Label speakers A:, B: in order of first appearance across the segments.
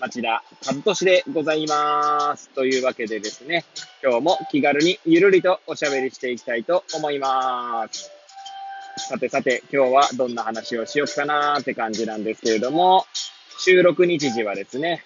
A: 町田和俊でございます。というわけでですね、今日も気軽にゆるりとおしゃべりしていきたいと思います。さてさて、今日はどんな話をしようかなーって感じなんですけれども、収録日時はですね、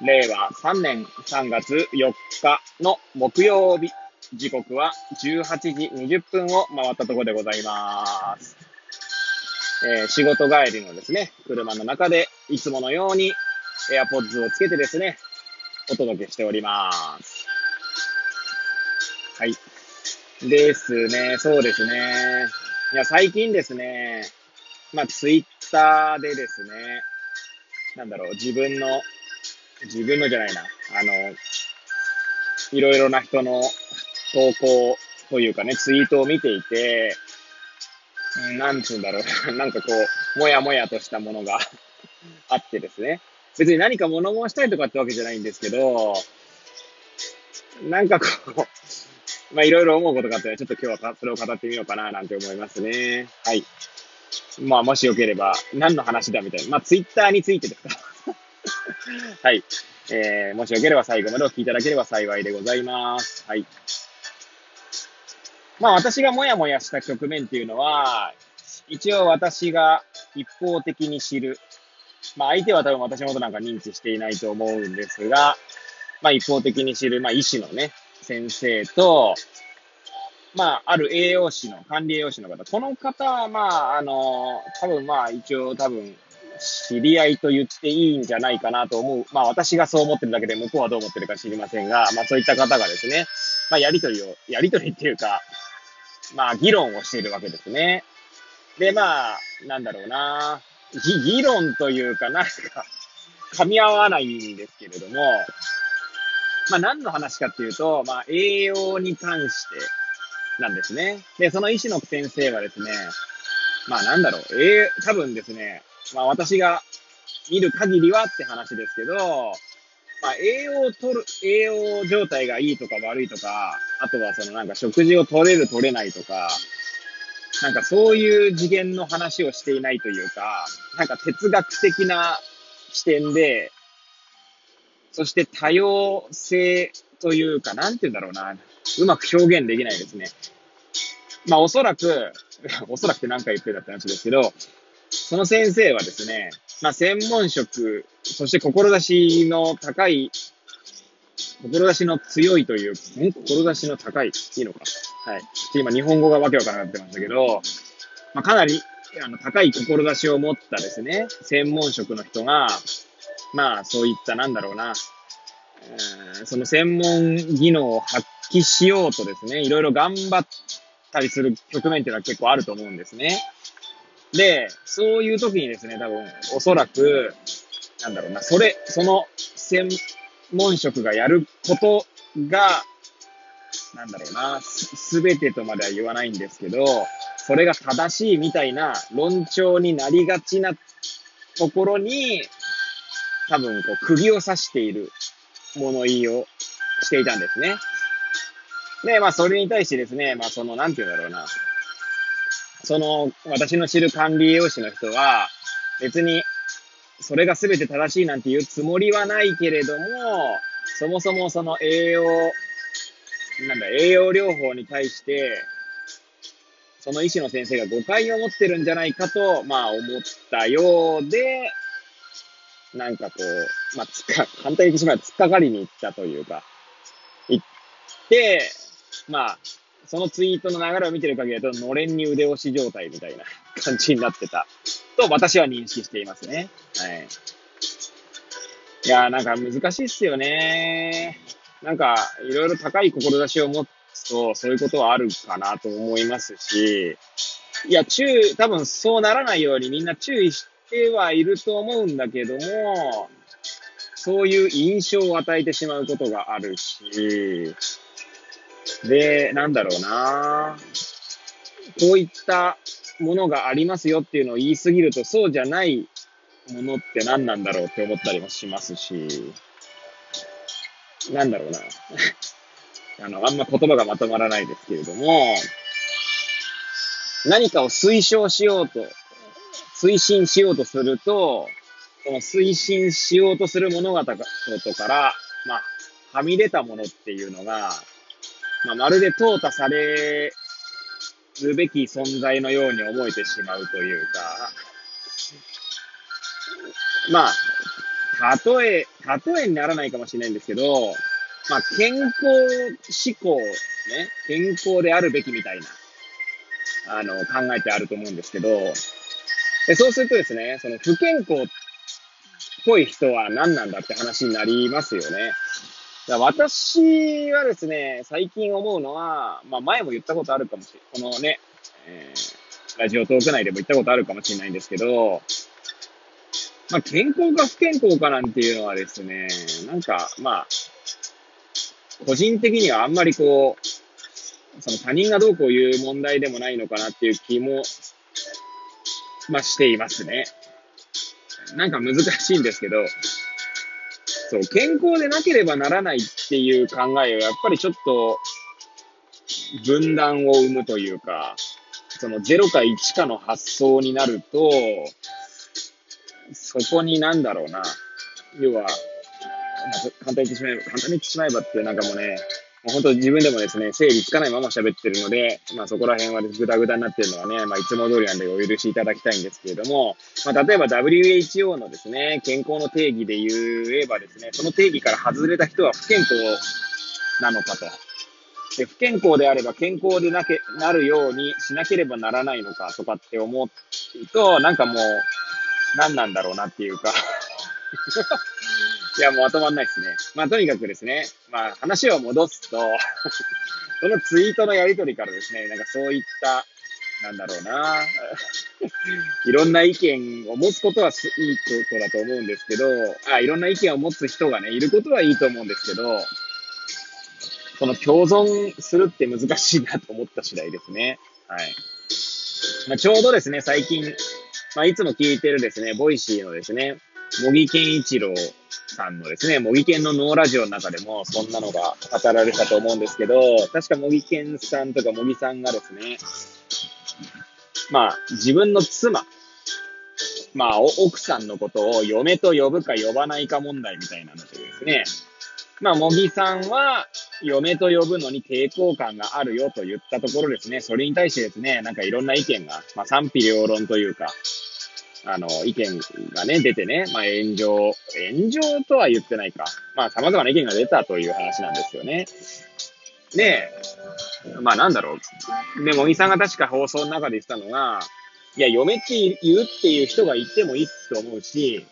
A: 令和3年3月4日の木曜日、時刻は18時20分を回ったところでございます。えー、仕事帰りのですね、車の中でいつものように AirPods をつけてですね、お届けしております。はい。ですね、そうですね。いや、最近ですね、まあ、Twitter でですね、なんだろう、自分の、自分のじゃないな、あの、いろいろな人の投稿というかね、ツイートを見ていて、なんつうんだろう、なんかこう、もやもやとしたものがあってですね。別に何か物申したいとかってわけじゃないんですけど、なんかこう、まあいろいろ思うことがあったら、ちょっと今日はそれを語ってみようかななんて思いますね。はい。まあもしよければ、何の話だみたいな。まあツイッターについてですか。はい。えー、もしよければ最後までお聞きいただければ幸いでございます。はい。まあ私がもやもやした局面っていうのは、一応私が一方的に知るまあ相手は多分私のことなんか認知していないと思うんですが、まあ一方的に知る、まあ医師のね、先生と、まあ、ある栄養士の、管理栄養士の方。この方は、まあ、あの、多分まあ、一応多分、知り合いと言っていいんじゃないかなと思う。まあ、私がそう思ってるだけで、向こうはどう思ってるか知りませんが、まあ、そういった方がですね、まあ、やりとりを、やりとりっていうか、まあ、議論をしているわけですね。で、まあ、なんだろうな。議論というか、なんか、噛み合わないんですけれども、まあ何の話かっていうと、まあ栄養に関してなんですね。で、その医師の先生はですね、まあなんだろう、えー、多分ですね、まあ私が見る限りはって話ですけど、まあ栄養を取る、栄養状態がいいとか悪いとか、あとはそのなんか食事を取れる取れないとか、なんかそういう次元の話をしていないというか、なんか哲学的な視点で、そして多様性というか、なんて言うんだろうな。うまく表現できないですね。まあおそらく、おそらくって何回言ってたって話ですけど、その先生はですね、まあ専門職、そして志の高い、志の強いという、ん志の高い、いいのか。はい。今、日本語がわけわからなくなってましたけど、まあ、かなり、あの、高い志を持ったですね、専門職の人が、まあ、そういった、なんだろうな、えー、その専門技能を発揮しようとですね、いろいろ頑張ったりする局面っていうのは結構あると思うんですね。で、そういう時にですね、多分、おそらく、なんだろうな、それ、その専門職がやることが、なんだろうな、すべてとまでは言わないんですけど、それが正しいみたいな論調になりがちなところに、多分、こう、釘を刺している物言いをしていたんですね。で、まあ、それに対してですね、まあ、その、なんて言うんだろうな。その、私の知る管理栄養士の人は、別に、それが全て正しいなんて言うつもりはないけれども、そもそもその栄養なんだ、栄養療法に対して、その医師の先生が誤解を持ってるんじゃないかと、まあ思ったようで、なんかこう、まあ、つか、簡単に言ってしまえば突っかかりに行ったというか、行って、まあ、そのツイートの流れを見てる限りだと、のれんに腕押し状態みたいな感じになってたと私は認識していますね。はい。いやーなんか難しいっすよねなんか、いろいろ高い志を持つと、そういうことはあるかなと思いますし、いや、注意、多分そうならないようにみんな注意してはいると思うんだけども、そういう印象を与えてしまうことがあるし、で、なんだろうなこういったものがありますよっていうのを言いすぎると、そうじゃないものって何なんだろうって思ったりもしますし、なんだろうな。あの、あんま言葉がまとまらないですけれども、何かを推奨しようと、推進しようとすると、その推進しようとする物事から、まあ、はみ出たものっていうのが、まあ、まるで淘汰されるべき存在のように思えてしまうというか、まあ、例え、例えにならないかもしれないんですけど、まあ、健康志向、ね、健康であるべきみたいな、あの、考えてあると思うんですけど、でそうするとですね、その不健康っぽい人は何なんだって話になりますよね。だ私はですね、最近思うのは、まあ前も言ったことあるかもしれない。このね、えー、ラジオトーク内でも言ったことあるかもしれないんですけど、まあ健康か不健康かなんていうのはですね、なんか、まあ、個人的にはあんまりこう、その他人がどうこういう問題でもないのかなっていう気も、まあしていますね。なんか難しいんですけど、そう、健康でなければならないっていう考えは、やっぱりちょっと、分断を生むというか、その0か1かの発想になると、そこになんだろうな、要は、簡単に言ってしまえば、簡単に言ってしまえばってなんかもうね、もう本当自分でもですね、整理つかないまま喋ってるので、まあそこら辺はぐだぐだになってるのはね、まあいつも通りなんでお許しいただきたいんですけれども、まあ例えば WHO のですね、健康の定義で言えばですね、その定義から外れた人は不健康なのかと。で不健康であれば健康でなけなるようにしなければならないのかとかって思うと、なんかもう、何なんだろうなっていうか いや、もうまとまんないですね。まあ、とにかくですね、まあ、話を戻すと そのツイートのやりとりからですね、なんかそういった、なんだろうな、いろんな意見を持つことはいいことだと思うんですけど、あ、いろんな意見を持つ人がね、いることはいいと思うんですけど、その共存するって難しいなと思った次第ですね。はい。まあ、ちょうどですね、最近、まあ、いつも聞いてるですね、 Voicy のですね、茂木健一郎さんのですね、茂木健の脳ラジオの中でもそんなのが語られたと思うんですけど、確か茂木健さんとか茂木さんがですね、まあ、自分の妻、まあ、奥さんのことを嫁と呼ぶか呼ばないか問題みたいなのでですね、まあ、茂木さんは、嫁と呼ぶのに抵抗感があるよと言ったところですね、それに対してですね、なんかいろんな意見が、まあ、賛否両論というか、あの、意見がね、出てね、まあ、炎上、炎上とは言ってないか。まあ、様々な意見が出たという話なんですよね。で、まあ、なんだろう。で、もみさんが確か放送の中で言ってたのが、いや、嫁って言うっていう人がいてもいいと思うし、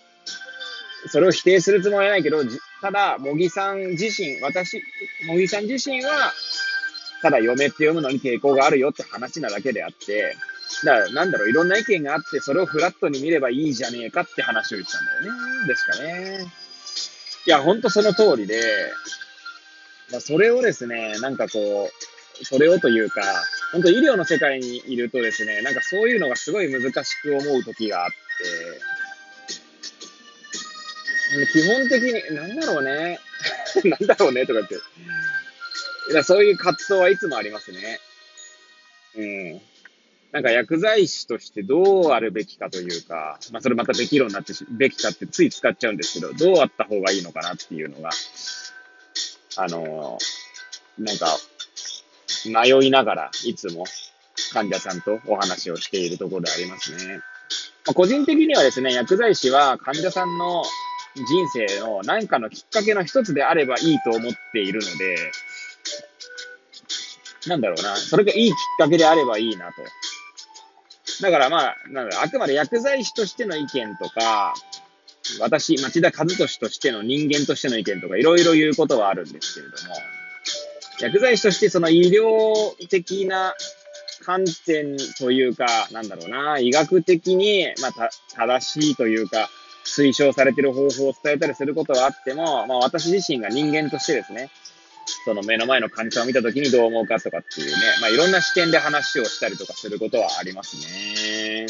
A: それを否定するつもりはないけど、ただ、茂木さん自身、私、茂木さん自身は、ただ嫁って読むのに抵抗があるよって話なだけであって、だから、なんだろう、いろんな意見があって、それをフラットに見ればいいじゃねえかって話を言ってたんだよね。ですかね。いや、ほんとその通りで、まあそれをですね、なんかこう、それをというか、本当医療の世界にいるとですね、なんかそういうのがすごい難しく思う時があって、基本的に、なんだろうね、なんだろうねとかって、いやそういう葛藤はいつもありますね。うん。なんか薬剤師としてどうあるべきかというか、まあそれまたべき論になってし、べきかってつい使っちゃうんですけど、どうあった方がいいのかなっていうのが、あのー、なんか、迷いながらいつも患者さんとお話をしているところでありますね。まあ、個人的にはですね、薬剤師は患者さんの人生の何かのきっかけの一つであればいいと思っているので、なんだろうな、それがいいきっかけであればいいなと。だからまあ、なんだあくまで薬剤師としての意見とか、私、町田和俊としての人間としての意見とか、いろいろ言うことはあるんですけれども、薬剤師としてその医療的な観点というか、なんだろうな、医学的に、まあ、正しいというか、推奨されてる方法を伝えたりすることはあっても、まあ私自身が人間としてですね、その目の前の患者さんを見たときにどう思うかとかっていうね、まあいろんな視点で話をしたりとかすることはありますね。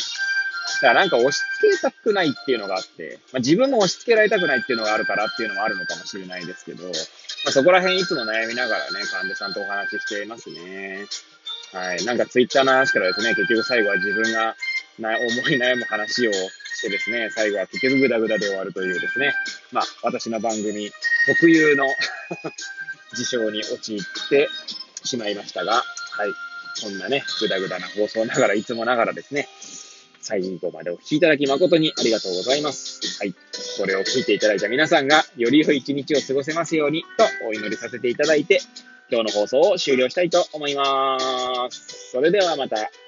A: だからなんか押し付けたくないっていうのがあって、まあ、自分も押し付けられたくないっていうのがあるからっていうのもあるのかもしれないですけど、まあ、そこら辺いつも悩みながらね、患者さんとお話ししていますね。はい。なんかツイッターの話からですね、結局最後は自分がな思い悩む話をしてですね、最後は結局グダグダで終わるというですね、まあ私の番組特有の 事象に陥ってしまいましたが、はい。こんなね、ぐだぐだな放送ながら、いつもながらですね、最後までお聴きいただき誠にありがとうございます。はい。これを聞いていただいた皆さんが、より良い一日を過ごせますように、とお祈りさせていただいて、今日の放送を終了したいと思います。それではまた